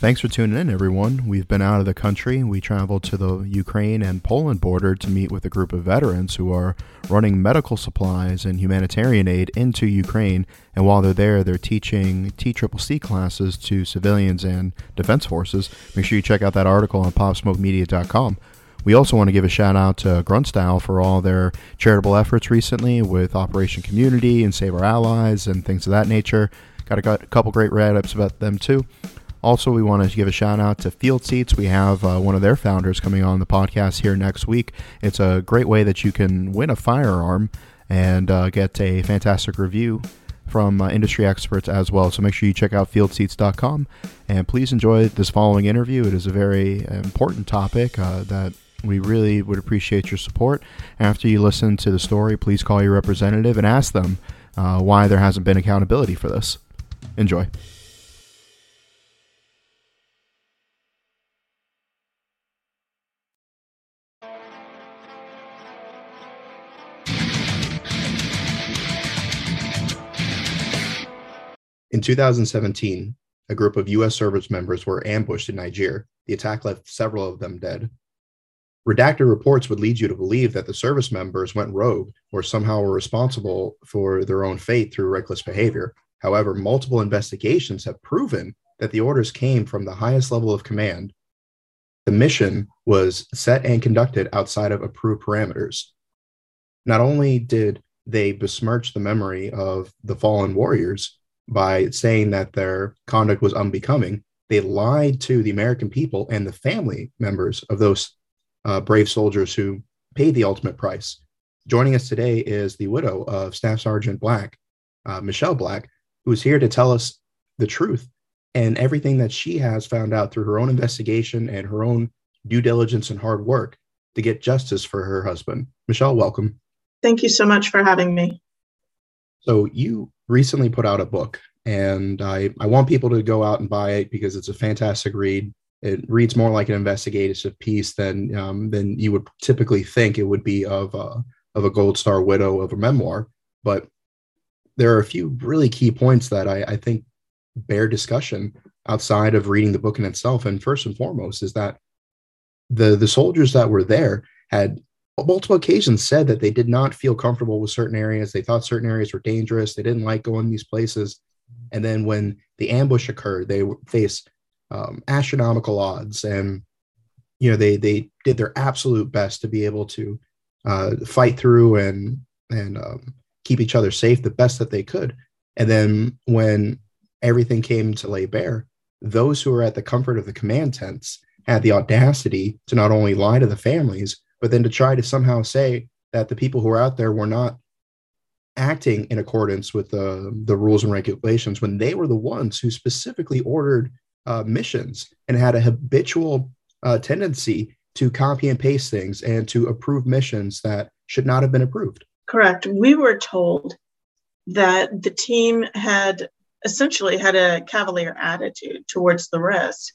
Thanks for tuning in, everyone. We've been out of the country. We traveled to the Ukraine and Poland border to meet with a group of veterans who are running medical supplies and humanitarian aid into Ukraine. And while they're there, they're teaching TCCC classes to civilians and defense forces. Make sure you check out that article on popsmokemedia.com. We also want to give a shout out to Grunt Style for all their charitable efforts recently with Operation Community and Save Our Allies and things of that nature. Got a, couple great write ups about them too. Also, we want to give a shout out to Field Seats. We have uh, one of their founders coming on the podcast here next week. It's a great way that you can win a firearm and uh, get a fantastic review from uh, industry experts as well. So make sure you check out fieldseats.com and please enjoy this following interview. It is a very important topic uh, that we really would appreciate your support. After you listen to the story, please call your representative and ask them uh, why there hasn't been accountability for this. Enjoy. In 2017, a group of U.S. service members were ambushed in Niger. The attack left several of them dead. Redacted reports would lead you to believe that the service members went rogue or somehow were responsible for their own fate through reckless behavior. However, multiple investigations have proven that the orders came from the highest level of command. The mission was set and conducted outside of approved parameters. Not only did they besmirch the memory of the fallen warriors, by saying that their conduct was unbecoming. They lied to the American people and the family members of those uh, brave soldiers who paid the ultimate price. Joining us today is the widow of Staff Sergeant Black, uh, Michelle Black, who's here to tell us the truth and everything that she has found out through her own investigation and her own due diligence and hard work to get justice for her husband. Michelle, welcome. Thank you so much for having me. So, you recently put out a book, and I, I want people to go out and buy it because it's a fantastic read. It reads more like an investigative piece than um, than you would typically think it would be of a, of a Gold Star widow of a memoir. But there are a few really key points that I, I think bear discussion outside of reading the book in itself. And first and foremost is that the the soldiers that were there had multiple occasions said that they did not feel comfortable with certain areas. They thought certain areas were dangerous. They didn't like going these places. And then when the ambush occurred, they faced um, astronomical odds, and you know they they did their absolute best to be able to uh, fight through and and um, keep each other safe the best that they could. And then when everything came to lay bare, those who were at the comfort of the command tents had the audacity to not only lie to the families but then to try to somehow say that the people who are out there were not acting in accordance with the, the rules and regulations when they were the ones who specifically ordered uh, missions and had a habitual uh, tendency to copy and paste things and to approve missions that should not have been approved. Correct. We were told that the team had essentially had a cavalier attitude towards the risk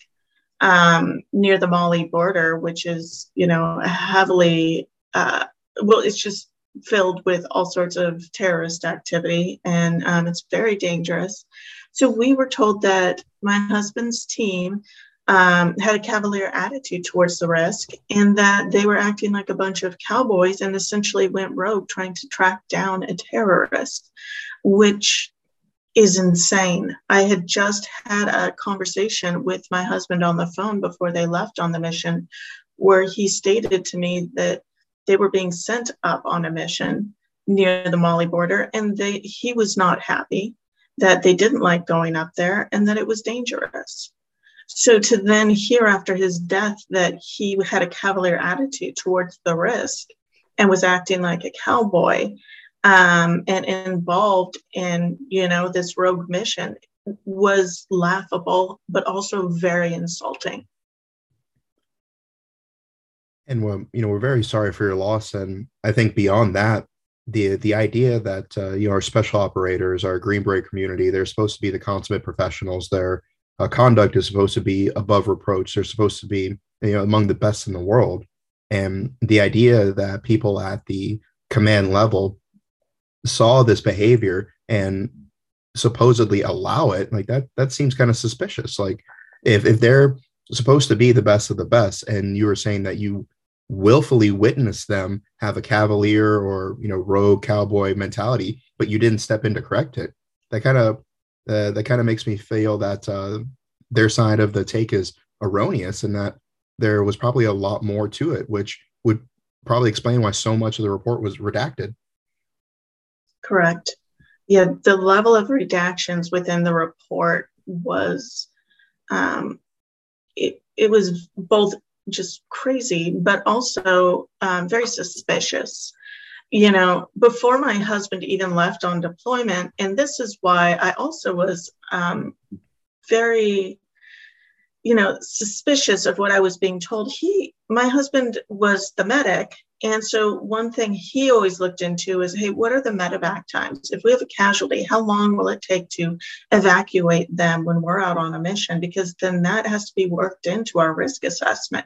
um, near the Mali border, which is, you know, heavily, uh, well, it's just filled with all sorts of terrorist activity and um, it's very dangerous. So we were told that my husband's team um, had a cavalier attitude towards the risk and that they were acting like a bunch of cowboys and essentially went rogue trying to track down a terrorist, which is insane. I had just had a conversation with my husband on the phone before they left on the mission, where he stated to me that they were being sent up on a mission near the Mali border, and they he was not happy that they didn't like going up there and that it was dangerous. So to then hear after his death that he had a cavalier attitude towards the risk and was acting like a cowboy um, and involved in you know this rogue mission was laughable but also very insulting. And we're, you know we're very sorry for your loss. And i think beyond that the the idea that uh, you know our special operators our green beret community they're supposed to be the consummate professionals. Their uh, conduct is supposed to be above reproach. They're supposed to be you know among the best in the world. And the idea that people at the command level saw this behavior and supposedly allow it like that that seems kind of suspicious like if if they're supposed to be the best of the best, and you were saying that you willfully witnessed them have a cavalier or you know rogue cowboy mentality, but you didn't step in to correct it, that kind of uh, that kind of makes me feel that uh, their side of the take is erroneous, and that there was probably a lot more to it, which would probably explain why so much of the report was redacted. Correct. Yeah, the level of redactions within the report was um, it, it was both just crazy, but also um, very suspicious. You know, before my husband even left on deployment, and this is why I also was um, very you know, suspicious of what I was being told. He, my husband was the medic. And so one thing he always looked into is, hey, what are the medevac times? If we have a casualty, how long will it take to evacuate them when we're out on a mission? Because then that has to be worked into our risk assessment.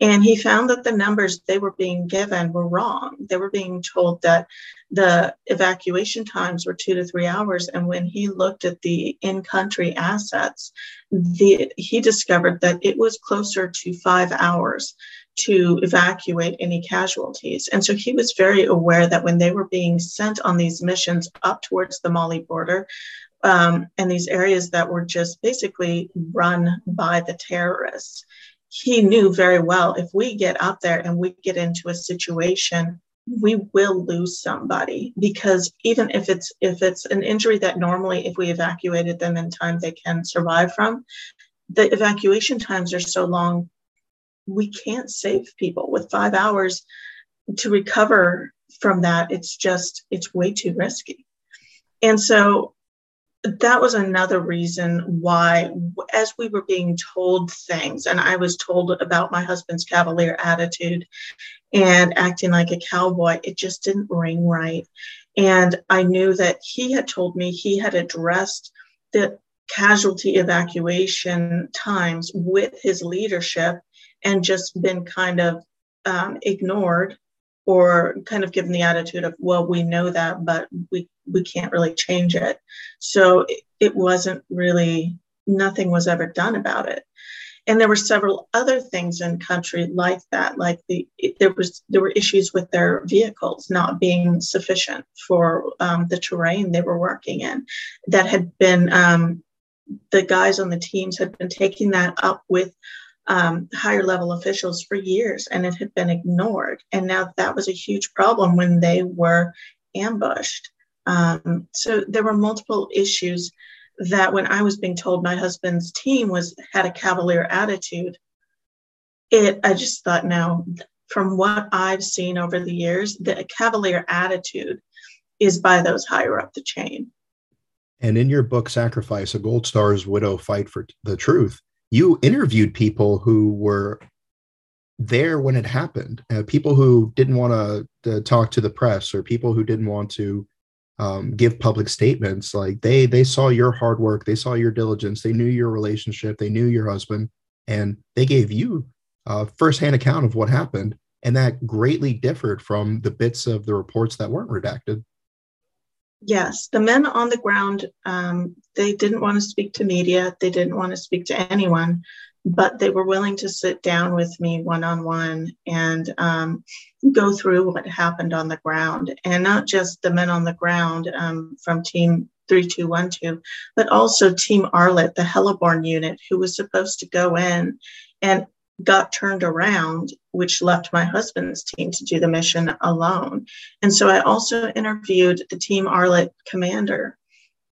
And he found that the numbers they were being given were wrong. They were being told that the evacuation times were two to three hours. And when he looked at the in country assets, the, he discovered that it was closer to five hours to evacuate any casualties. And so he was very aware that when they were being sent on these missions up towards the Mali border, um, and these areas that were just basically run by the terrorists, he knew very well if we get up there and we get into a situation we will lose somebody because even if it's if it's an injury that normally if we evacuated them in time they can survive from the evacuation times are so long we can't save people with five hours to recover from that it's just it's way too risky and so that was another reason why, as we were being told things, and I was told about my husband's cavalier attitude and acting like a cowboy, it just didn't ring right. And I knew that he had told me he had addressed the casualty evacuation times with his leadership and just been kind of um, ignored or kind of given the attitude of well we know that but we we can't really change it. So it, it wasn't really nothing was ever done about it. And there were several other things in country like that like the there was there were issues with their vehicles not being sufficient for um, the terrain they were working in that had been um, the guys on the teams had been taking that up with um, higher level officials for years and it had been ignored. And now that was a huge problem when they were ambushed. Um, so there were multiple issues that when I was being told my husband's team was had a cavalier attitude, it I just thought now from what I've seen over the years, the cavalier attitude is by those higher up the chain. And in your book, Sacrifice, a Gold Star's widow fight for the truth, you interviewed people who were there when it happened, uh, people who didn't want to talk to the press or people who didn't want to um, give public statements. Like they they saw your hard work, they saw your diligence, they knew your relationship, they knew your husband, and they gave you a firsthand account of what happened. And that greatly differed from the bits of the reports that weren't redacted. Yes, the men on the ground, um, they didn't want to speak to media. They didn't want to speak to anyone, but they were willing to sit down with me one on one and um, go through what happened on the ground. And not just the men on the ground um, from Team 3212, but also Team Arlit, the Heliborne unit, who was supposed to go in and got turned around, which left my husband's team to do the mission alone. And so I also interviewed the Team Arlit commander,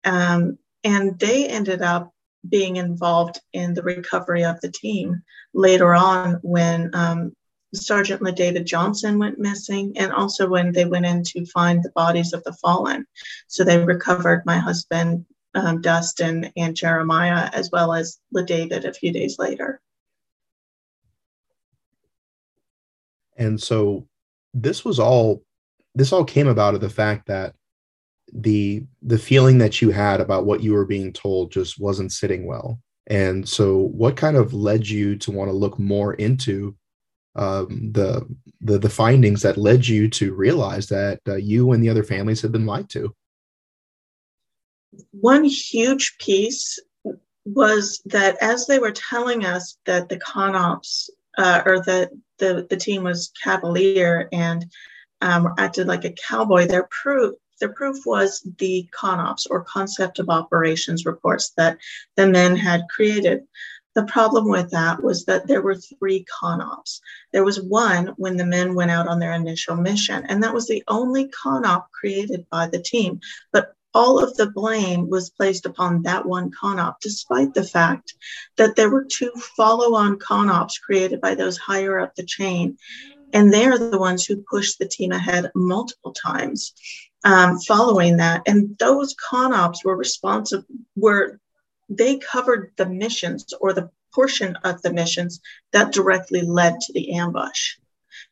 um, and they ended up being involved in the recovery of the team later on when um, Sergeant LaDavid Johnson went missing, and also when they went in to find the bodies of the fallen. So they recovered my husband, um, Dustin, and Jeremiah, as well as LaDavid a few days later. And so this was all this all came about of the fact that the the feeling that you had about what you were being told just wasn't sitting well. And so what kind of led you to want to look more into um, the, the the findings that led you to realize that uh, you and the other families had been lied to? One huge piece was that as they were telling us that the CONOPS uh, or that the, the team was cavalier and um, acted like a cowboy, their proof their proof was the CONOPS or concept of operations reports that the men had created. The problem with that was that there were three CONOPS. There was one when the men went out on their initial mission, and that was the only CONOP created by the team. But all of the blame was placed upon that one CONOP, despite the fact that there were two follow on CONOPs created by those higher up the chain. And they're the ones who pushed the team ahead multiple times um, following that. And those CONOPs were responsible, were they covered the missions or the portion of the missions that directly led to the ambush.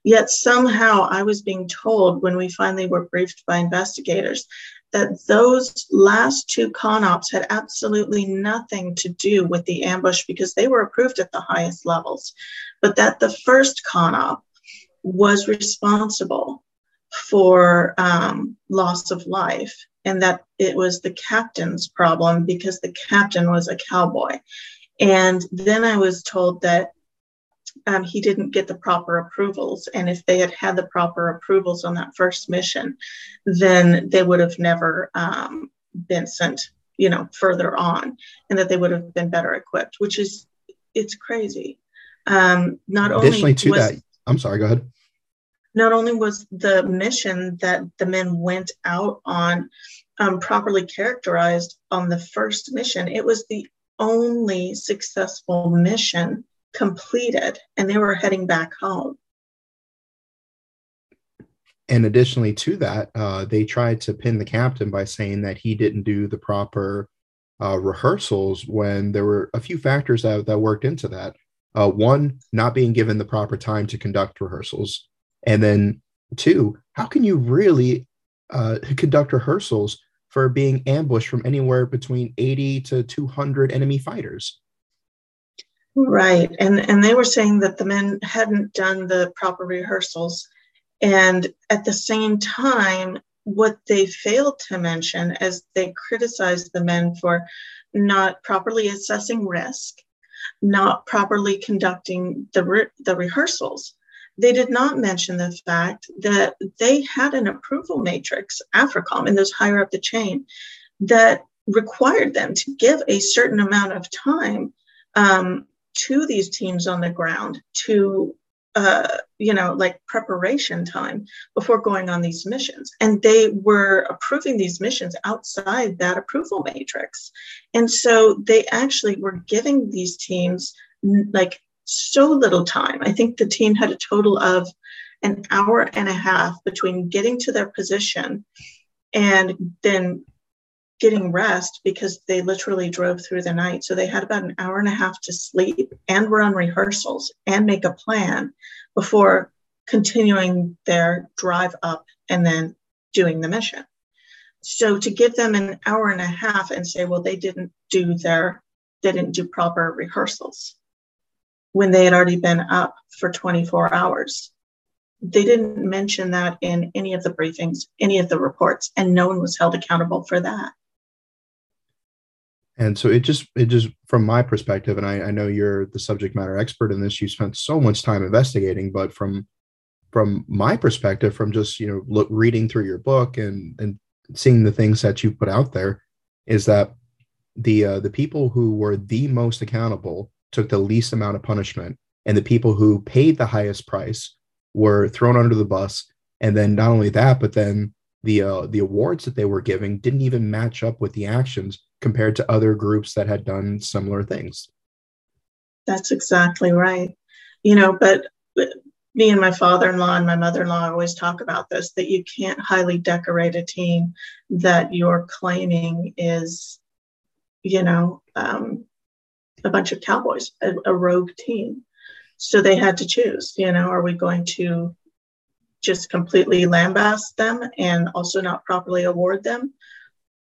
Yet somehow I was being told when we finally were briefed by investigators that those last two CONOPs had absolutely nothing to do with the ambush because they were approved at the highest levels, but that the first CONOP was responsible for um, loss of life and that it was the captain's problem because the captain was a cowboy. And then I was told that um, he didn't get the proper approvals. And if they had had the proper approvals on that first mission, then they would have never um, been sent, you know, further on, and that they would have been better equipped. Which is, it's crazy. Um, not Additionally only to was, that, I'm sorry. Go ahead. Not only was the mission that the men went out on um, properly characterized on the first mission, it was the only successful mission completed and they were heading back home. And additionally to that, uh, they tried to pin the captain by saying that he didn't do the proper uh, rehearsals when there were a few factors that, that worked into that. Uh, one, not being given the proper time to conduct rehearsals. And then two, how can you really uh, conduct rehearsals for being ambushed from anywhere between 80 to 200 enemy fighters? Right. And and they were saying that the men hadn't done the proper rehearsals. And at the same time, what they failed to mention as they criticized the men for not properly assessing risk, not properly conducting the, re- the rehearsals. They did not mention the fact that they had an approval matrix, AFRICOM, and those higher up the chain, that required them to give a certain amount of time um, to these teams on the ground to uh, you know, like preparation time before going on these missions. And they were approving these missions outside that approval matrix. And so they actually were giving these teams like so little time. I think the team had a total of an hour and a half between getting to their position and then getting rest because they literally drove through the night. So they had about an hour and a half to sleep and run rehearsals and make a plan before continuing their drive up and then doing the mission. So to give them an hour and a half and say, well, they didn't do their, they didn't do proper rehearsals when they had already been up for 24 hours. They didn't mention that in any of the briefings, any of the reports, and no one was held accountable for that and so it just it just from my perspective and I, I, know you're the subject matter expert in this you spent so much time investigating but from from my perspective from just you know look reading through your book and and seeing the things that you put out there is that the uh, the people who were the most accountable took the least amount of punishment and the people who paid the highest price were thrown under the bus. And then not only that but then the uh, the awards that they were giving didn't even match up with the actions compared to other groups that had done similar things. That's exactly right. You know, but me and my father-in-law and my mother-in-law always talk about this that you can't highly decorate a team that you're claiming is you know um, a bunch of cowboys a, a rogue team so they had to choose you know are we going to just completely lambast them and also not properly award them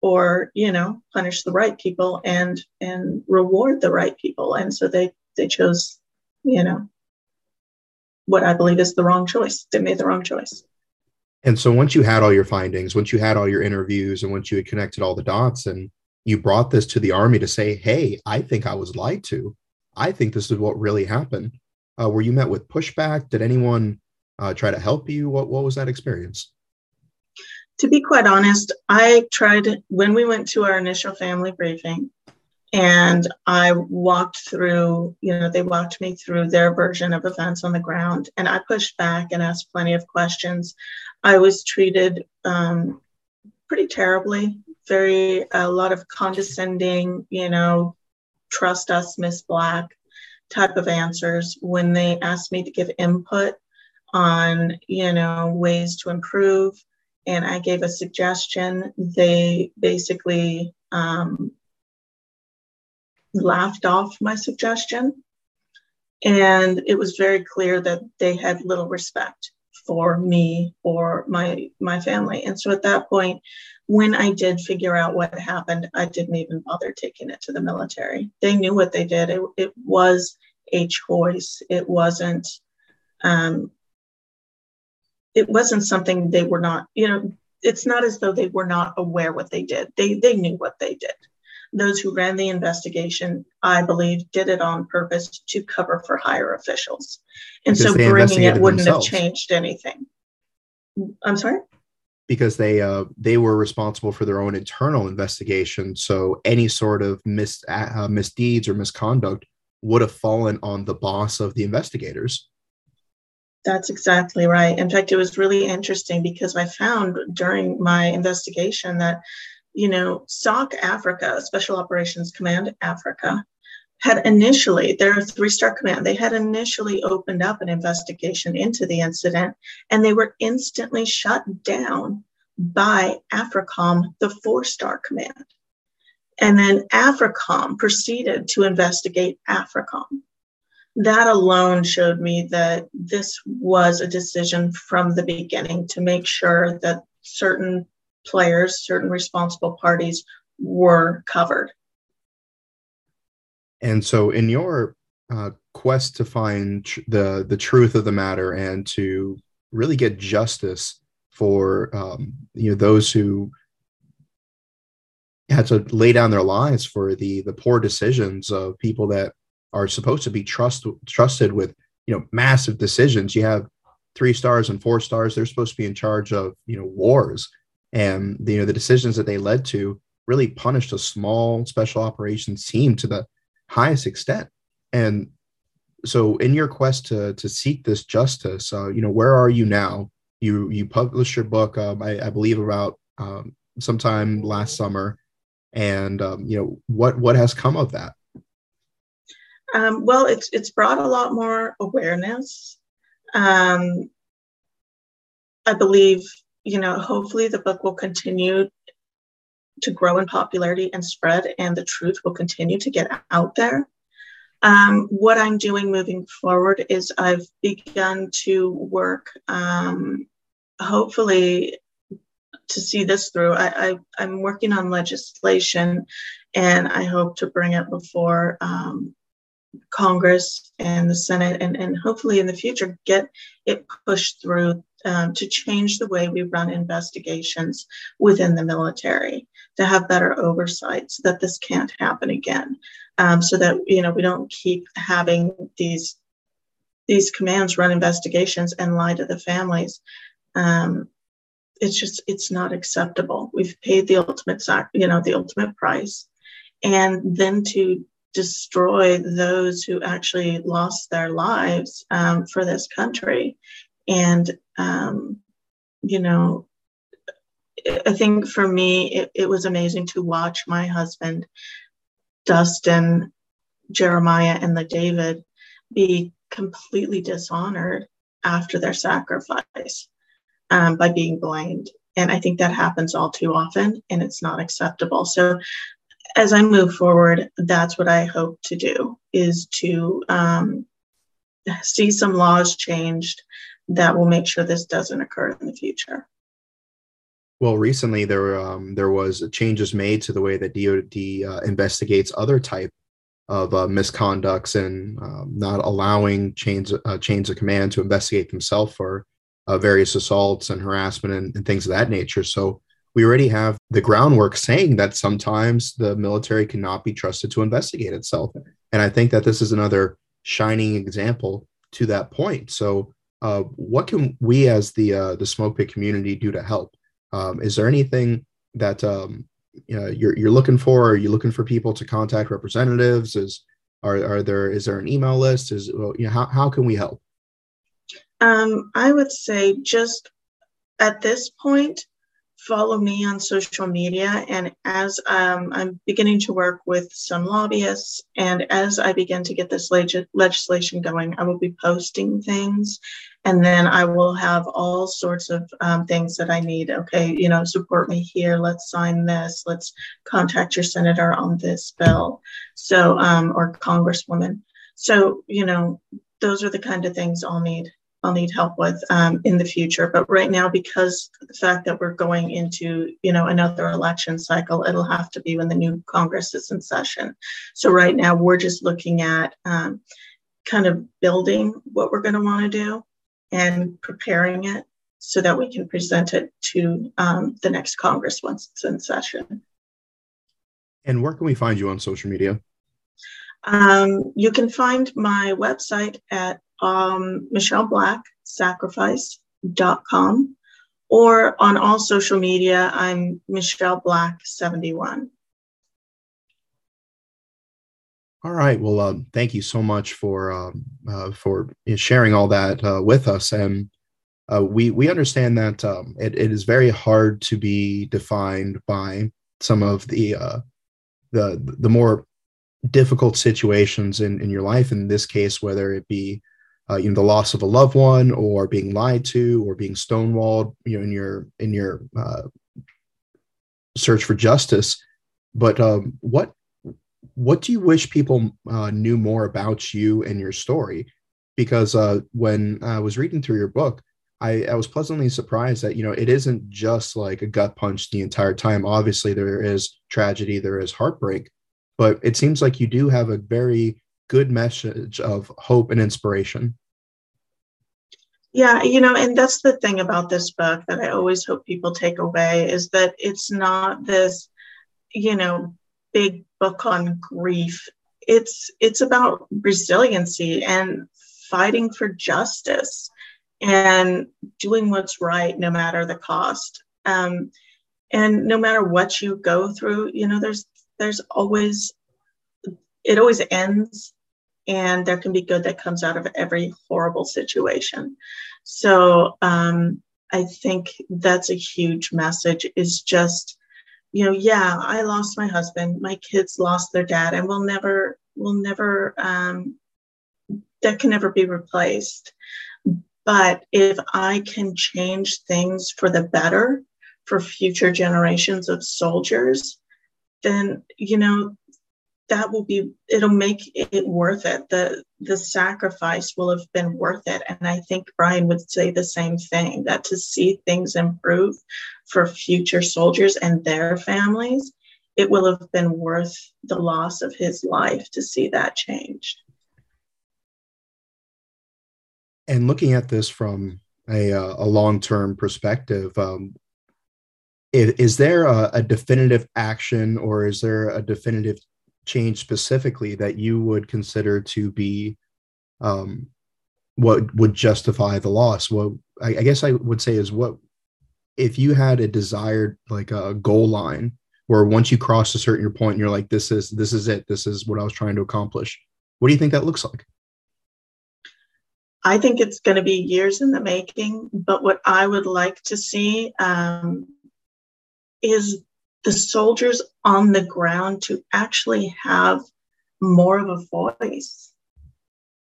or you know punish the right people and and reward the right people and so they they chose you know what i believe is the wrong choice they made the wrong choice and so once you had all your findings once you had all your interviews and once you had connected all the dots and you brought this to the army to say, "Hey, I think I was lied to. I think this is what really happened." Uh, were you met with pushback? Did anyone uh, try to help you? What what was that experience? To be quite honest, I tried when we went to our initial family briefing, and I walked through. You know, they walked me through their version of events on the ground, and I pushed back and asked plenty of questions. I was treated um, pretty terribly. Very a lot of condescending. You know, trust us, Miss Black type of answers when they asked me to give input on you know ways to improve and i gave a suggestion they basically um, laughed off my suggestion. And it was very clear that they had little respect for me or my my family. And so at that point when i did figure out what happened i didn't even bother taking it to the military. They knew what they did. It, it was a choice. It wasn't um, it wasn't something they were not you know it's not as though they were not aware what they did. They they knew what they did. Those who ran the investigation i believe did it on purpose to cover for higher officials. And because so bringing it wouldn't themselves. have changed anything. I'm sorry? Because they uh, they were responsible for their own internal investigation. So any sort of mis- uh, misdeeds or misconduct would have fallen on the boss of the investigators that's exactly right. In fact, it was really interesting because I found during my investigation that, you know, SOC Africa, Special Operations Command Africa, had initially, they're three star command, they had initially opened up an investigation into the incident and they were instantly shut down by AFRICOM, the four star command. And then AFRICOM proceeded to investigate AFRICOM that alone showed me that this was a decision from the beginning to make sure that certain players, certain responsible parties were covered. And so, in your uh, quest to find tr- the the truth of the matter and to really get justice for um, you know those who had to lay down their lives for the the poor decisions of people that are supposed to be trust, trusted with you know massive decisions. You have three stars and four stars; they're supposed to be in charge of you know wars, and the, you know the decisions that they led to really punished a small special operations team to the highest extent. And so, in your quest to to seek this justice, uh, you know where are you now? You you published your book, um, I, I, believe, about um, sometime last summer, and um, you know what what has come of that um, well, it's it's brought a lot more awareness. Um, I believe, you know, hopefully the book will continue to grow in popularity and spread, and the truth will continue to get out there. Um, what I'm doing moving forward is I've begun to work, um, hopefully, to see this through. I, I, am working on legislation, and I hope to bring it before um, Congress and the Senate, and, and hopefully in the future get it pushed through um, to change the way we run investigations within the military, to have better oversight so that this can't happen again, um, so that you know we don't keep having these these commands run investigations and lie to the families. Um, it's just it's not acceptable. We've paid the ultimate, you know, the ultimate price, and then to destroy those who actually lost their lives um, for this country. And, um, you know, I think for me, it, it was amazing to watch my husband, Dustin, Jeremiah, and LaDavid be completely dishonored after their sacrifice um, by being blamed. And I think that happens all too often, and it's not acceptable. So as I move forward, that's what I hope to do is to um, see some laws changed that will make sure this doesn't occur in the future. Well, recently there um, there was changes made to the way that DoD uh, investigates other type of uh, misconducts and um, not allowing chains uh, chains of command to investigate themselves for uh, various assaults and harassment and, and, things of that nature. So we already have the groundwork saying that sometimes the military cannot be trusted to investigate itself. And I think that this is another shining example to that point. So, uh, what can we as the uh, the smoke pit community do to help? Um, is there anything that um, you know, you're you're looking for? Are you looking for people to contact representatives? Is are are there is there an email list? Is you know how how can we help? Um, I would say just at this point, follow me on social media. And as um, I'm beginning to work with some lobbyists, and as I begin to get this leg- legislation going, I will be posting things. And then I will have all sorts of um, things that I need. Okay, you know, support me here. Let's sign this. Let's contact your senator on this bill. So, um, or congresswoman. So, you know, those are the kind of things I'll need. I'll need help with um, in the future. But right now, because the fact that we're going into you know another election cycle, it'll have to be when the new Congress is in session. So right now, we're just looking at um, kind of building what we're going to want to do and preparing it so that we can present it to um, the next Congress once it's in session. And where can we find you on social media? Um, you can find my website at um, Michelle Black Sacrifice.com or on all social media, I'm Michelle Black 71. All right. Well, um, thank you so much for um, uh, for sharing all that uh, with us, and uh, we we understand that um, it, it is very hard to be defined by some of the uh, the the more difficult situations in in your life. In this case, whether it be uh, you know the loss of a loved one or being lied to or being stonewalled you know in your in your uh, search for justice. But um, what what do you wish people uh, knew more about you and your story? Because uh, when i was reading through your book I, I was pleasantly surprised that you know it isn't just like a gut punch the entire time. Obviously there is tragedy there is heartbreak but it seems like you do have a very good message of hope and inspiration yeah, you know, and that's the thing about this book that I always hope people take away is that it's not this, you know, big book on grief. It's it's about resiliency and fighting for justice and doing what's right no matter the cost. Um, and no matter what you go through, you know, there's there's always it always ends and there can be good that comes out of every horrible situation. So um, I think that's a huge message is just, you know, yeah, I lost my husband, my kids lost their dad, and we'll never, we'll never, um, that can never be replaced. But if I can change things for the better for future generations of soldiers, then, you know, that will be it'll make it worth it. The the sacrifice will have been worth it. And i think Bryan would say the same thing that to see things improve for future soldiers and their families it will have been worth the loss of his life to see that changed. And looking at this from a, uh, a long-term perspective um, is, is there a, a definitive action or is there a definitive change specifically that you would consider to be um, what would justify the loss? Well, I, I, guess I would say is what if you had a desired like a goal line where once you cross a certain point, you're like, this is this is it. This is what I was trying to accomplish. What do you think that looks like? I think it's going to be years in the making, but what I would like to see um, is the soldiers on the ground to actually have more of a voice.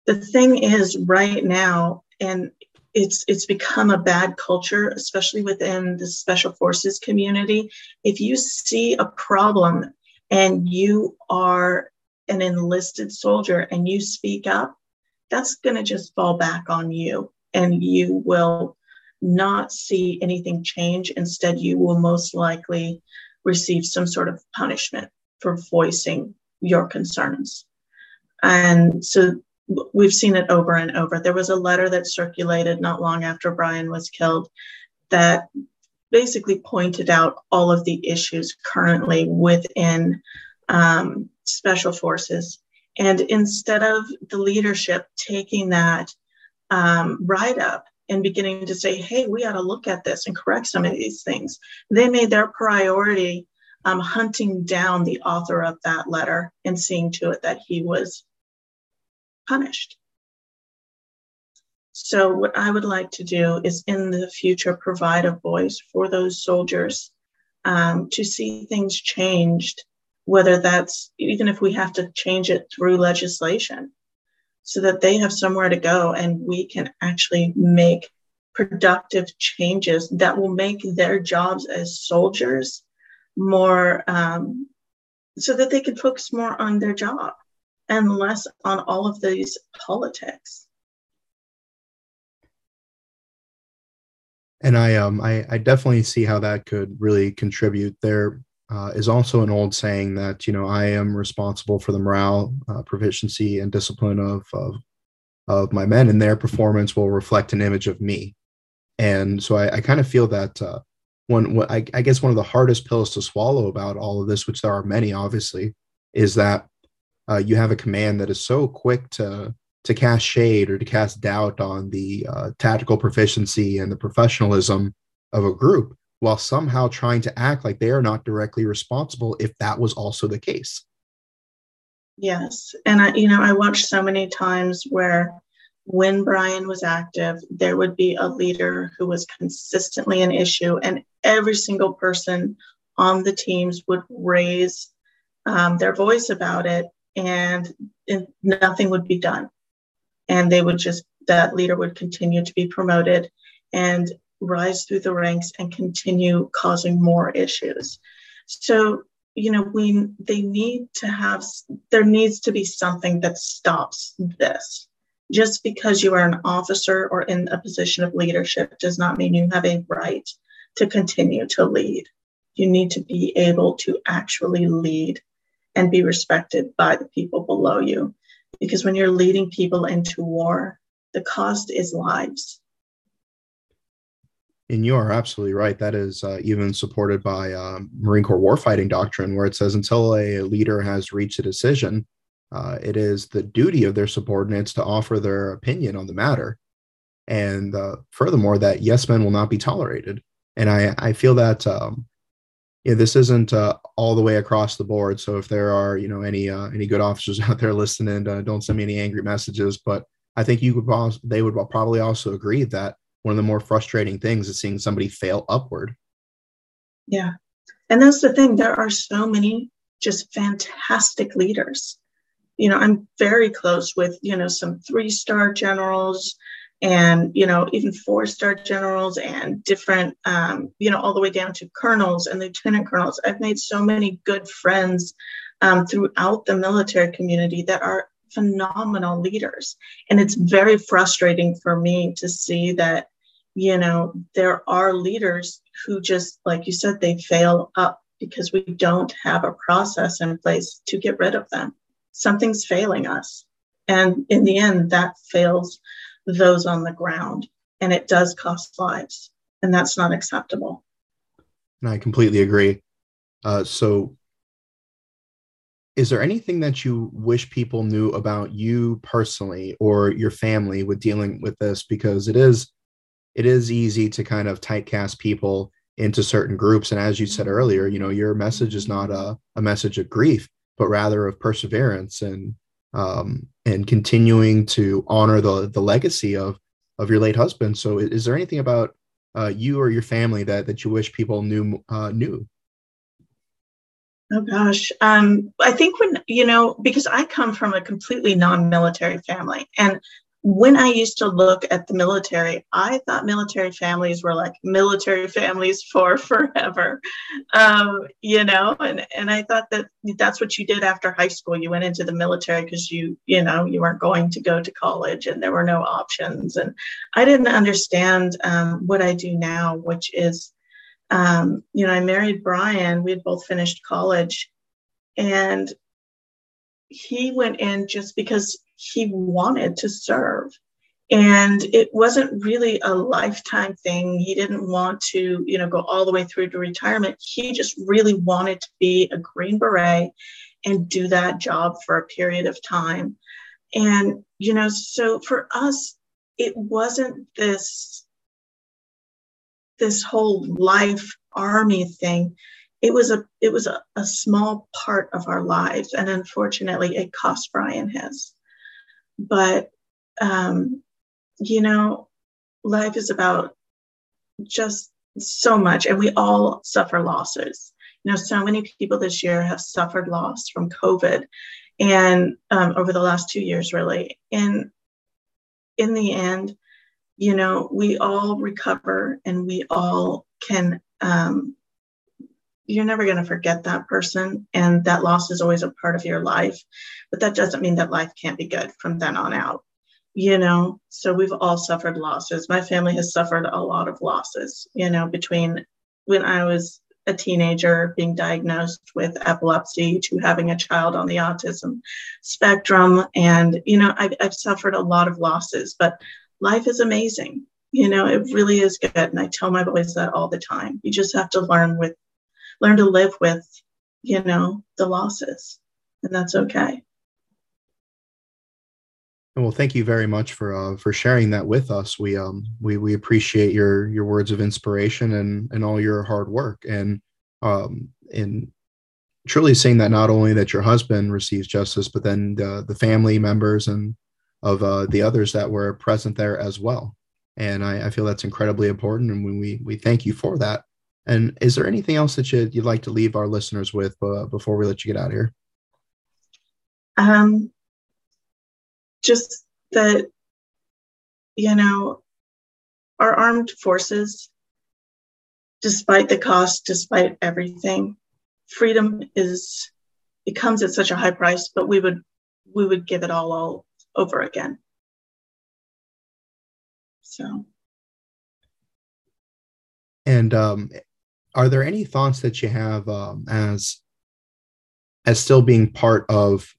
The thing is, right now, and it's it's become a bad culture, especially within the special forces community. If you see a problem and you are an enlisted soldier and you speak up, that's going to just fall back on you, and you will not see anything change. Instead, you will most likely receive some sort of punishment for voicing your concerns. And so we've seen it over and over. There was a letter that circulated not long after Bryan was killed that basically pointed out all of the issues currently within um, special forces. And instead of the leadership taking that um, write up and beginning to say, hey, we ought to look at this and correct some of these things, they made their priority um, hunting down the author of that letter and seeing to it that he was punished. So, what I would like to do is in the future provide a voice for those soldiers um, to see things changed, whether that's even if we have to change it through legislation, so that they have somewhere to go and we can actually make productive changes that will make their jobs as soldiers more um, so that they can focus more on their job and less on all of these politics. and I um I, I definitely see how that could really contribute. There uh, is also an old saying that you know I am responsible for the morale, uh, proficiency, and discipline of, of of my men, and their performance will reflect an image of me. And so I, I kind of feel that uh, one, what I, I guess one of the hardest pills to swallow about all of this, which there are many, obviously, is that uh, you have a command that is so quick to to cast shade or to cast doubt on the uh, tactical proficiency and the professionalism of a group while somehow trying to act like they are not directly responsible if that was also the case. Yes and i you know i watched so many times where when Bryan was active there would be a leader who was consistently an issue and every single person on the teams would raise um, their voice about it and, and nothing would be done. And they would just that leader would continue to be promoted and rise through the ranks and continue causing more issues. So you know we they need to have there needs to be something that stops this. Just because you are an officer or in a position of leadership does not mean you have a right to continue to lead. You need to be able to actually lead and be respected by the people below you. Because when you're leading people into war, the cost is lives. And you are absolutely right. That is uh, even supported by um, Marine Corps warfighting doctrine, where it says until a leader has reached a decision, uh, it is the duty of their subordinates to offer their opinion on the matter. And uh, furthermore, that yes men will not be tolerated. And I, I feel that um, this isn't uh, all the way across the board. So if there are, you know, any uh, any good officers out there listening, don't send me any angry messages. But I think you would they would probably also agree that one of the more frustrating things is seeing somebody fail upward. Yeah, and that's the thing. There are so many just fantastic leaders. You know, I'm very close with you know some three star generals and you know even four star generals and different um, you know all the way down to colonels and lieutenant colonels i've made so many good friends um, throughout the military community that are phenomenal leaders and it's very frustrating for me to see that you know there are leaders who just like you said they fail up because we don't have a process in place to get rid of them something's failing us and in the end that fails those on the ground. And it does cost lives, and that's not acceptable. And I completely agree. Uh, so, is there anything that you wish people knew about you personally or your family with dealing with this? Because it is, it is easy to kind of typecast people into certain groups. And as you said earlier, you know, your message is not a, a message of grief, but rather of perseverance and um, and continuing to honor the the legacy of of your late husband. So, is there anything about uh, you or your family that that you wish people knew uh, knew? Oh gosh, um, I think when you know because I come from a completely non-military family, and when I used to look at the military, I thought military families were like military families for forever, um, you know, and, and I thought that that's what you did after high school. You went into the military because you, you know, you weren't going to go to college and there were no options. And I didn't understand um, what I do now, which is, um, you know, I married Bryan. We had both finished college and he went in just because he wanted to serve. and it wasn't really a lifetime thing he didn't want to you know go all the way through to retirement he just really wanted to be a green beret and do that job for a period of time and you know so for us it wasn't this this whole life army thing it was a it was a, a small part of our lives and unfortunately it cost Bryan his but um you know, life is about just so much, and we all suffer losses. You know, so many people this year have suffered loss from COVID, and um, over the last two years, really. And in the end, you know, we all recover, and we all can. Um, you're never going to forget that person, and that loss is always a part of your life. But that doesn't mean that life can't be good from then on out you know so we've all suffered losses my family has suffered a lot of losses you know between when i was a teenager being diagnosed with epilepsy to having a child on the autism spectrum and you know I've, I've suffered a lot of losses but life is amazing. You know it really is good. And i tell my boys that all the time. You just have to learn with learn to live with you know the losses. And that's okay. Well, thank you very much for uh, for sharing that with us. We um we we appreciate your your words of inspiration and and all your hard work. And um in truly seeing that not only that your husband receives justice, but then the the family members and of uh, the others that were present there as well. And I, I feel that's incredibly important, and we we thank you for that. And is there anything else that you'd, you'd like to leave our listeners with uh, before we let you get out of here? Um, just that, you know, our armed forces, despite the cost, despite everything, freedom is it comes at such a high price, but we would we would give it all, all over again. So and um, are there any thoughts that you have um, as as still being part of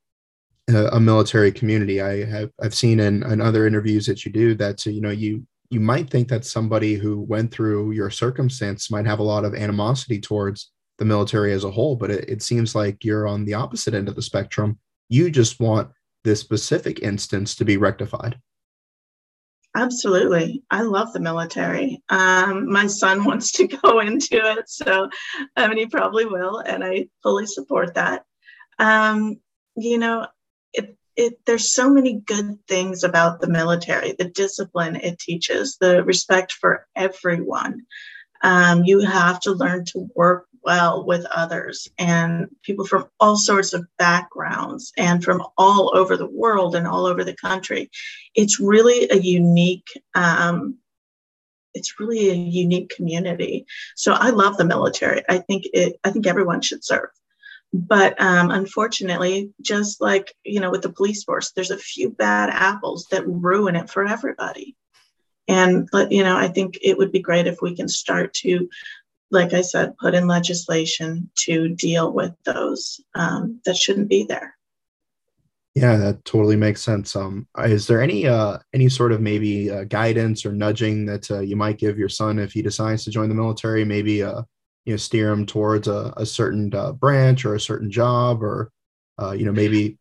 a, military community. I have I've seen in, in other interviews that you do that you know you you might think that somebody who went through your circumstance might have a lot of animosity towards the military as a whole, but it, it seems like you're on the opposite end of the spectrum. You just want this specific instance to be rectified. Absolutely. I love the military. Um, my son wants to go into it, so I mean, he probably will, and I fully support that. Um, you know, it, it there's so many good things about the military the discipline it teaches the respect for everyone um, you have to learn to work well with others and people from all sorts of backgrounds and from all over the world and all over the country. It's really a unique um, it's really a unique community. So i love the military. I think it i think everyone should serve. But um, unfortunately just like you know with the police force there's a few bad apples that ruin it for everybody. And you know i think it would be great if we can start to like i said put in legislation to deal with those um, that shouldn't be there. Yeah that totally makes sense. Um, is there any uh, any sort of maybe uh, guidance or nudging that uh, you might give your son if he decides to join the military? Maybe uh, you know steer him towards a, a certain uh, branch or a certain job or uh, you know maybe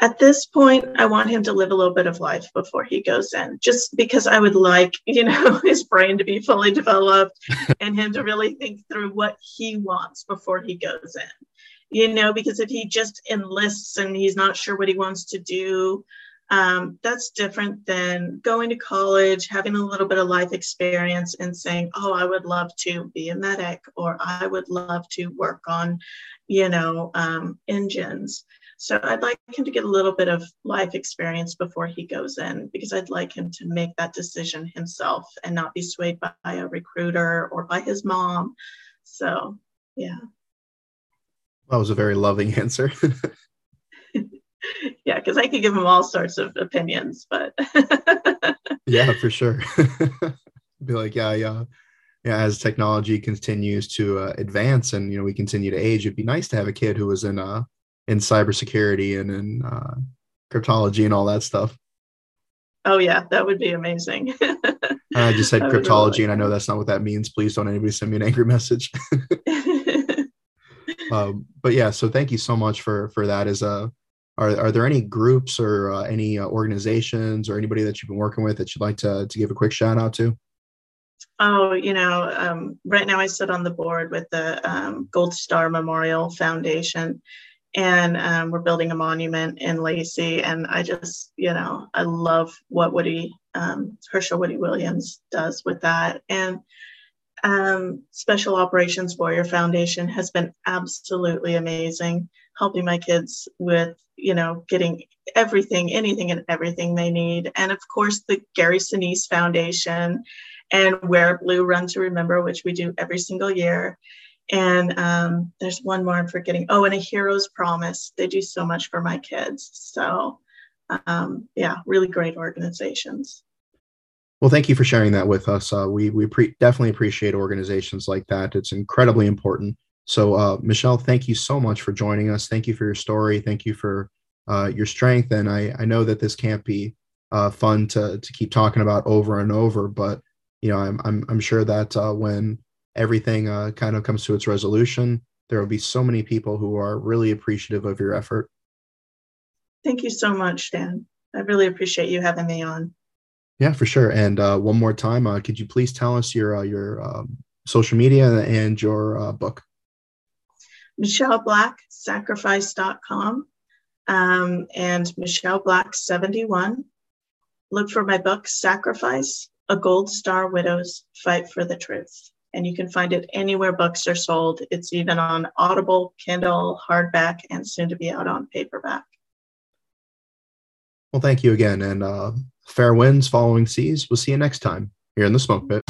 at this point i want him to live a little bit of life before he goes in just because i would like you know his brain to be fully developed and him to really think through what he wants before he goes in you know because if he just enlists and he's not sure what he wants to do um, that's different than going to college, having a little bit of life experience, and saying, "Oh, I would love to be a medic," or "I would love to work on, you know, um, engines." So I'd like him to get a little bit of life experience before he goes in, because I'd like him to make that decision himself and not be swayed by a recruiter or by his mom. So, yeah. That was a very loving answer. yeah, because I could give him all sorts of opinions, but yeah, for sure. Be like, yeah, yeah, yeah. As technology continues to uh, advance and you know we continue to age, it'd be nice to have a kid who was in uh in cybersecurity and in uh, cryptology and all that stuff. Oh yeah, that would be amazing. I just said cryptology, and I know that's not what that means. Please don't anybody send me an angry message. um, but yeah, so thank you so much for for that. Is uh, are are there any groups or uh, any uh, organizations or anybody that you've been working with that you'd like to to give a quick shout out to? Oh, you know, um, right now I sit on the board with the um, Gold Star Memorial Foundation, and um, we're building a monument in Lacey. And I just, you know, I love what Woody um, Hershel Woody Williams does with that. And um, Special Operations Warrior Foundation has been absolutely amazing, helping my kids with, you know, getting everything, anything and everything they need. And of course, the Gary Sinise Foundation and Wear Blue Run to Remember, which we do every single year. And um, there's one more I'm forgetting. Oh, and a Hero's Promise. They do so much for my kids. So, um, yeah, really great organizations. Well, thank you for sharing that with us. Uh, we we pre- definitely appreciate organizations like that. It's incredibly important. So, uh, Michelle, thank you so much for joining us. Thank you for your story. Thank you for uh, your strength. And I, I know that this can't be uh, fun to to keep talking about over and over, but you know, I'm I'm, I'm sure that uh, when everything uh, kind of comes to its resolution, there will be so many people who are really appreciative of your effort. Thank you so much, Dan. I really appreciate you having me on. Yeah, for sure. And uh, one more time, uh, could you please tell us your uh, your um, social media and your uh, book? Michelle Black, sacrifice.com, um, and Michelle Black 71. Look for my book, Sacrifice A Gold Star Widow's Fight for the Truth and you can find it anywhere books are sold. It's even on Audible, Kindle, hardback, and soon to be out on paperback. Well, thank you again, and uh, fair winds following seas. We'll see you next time here in the Smoke Pit.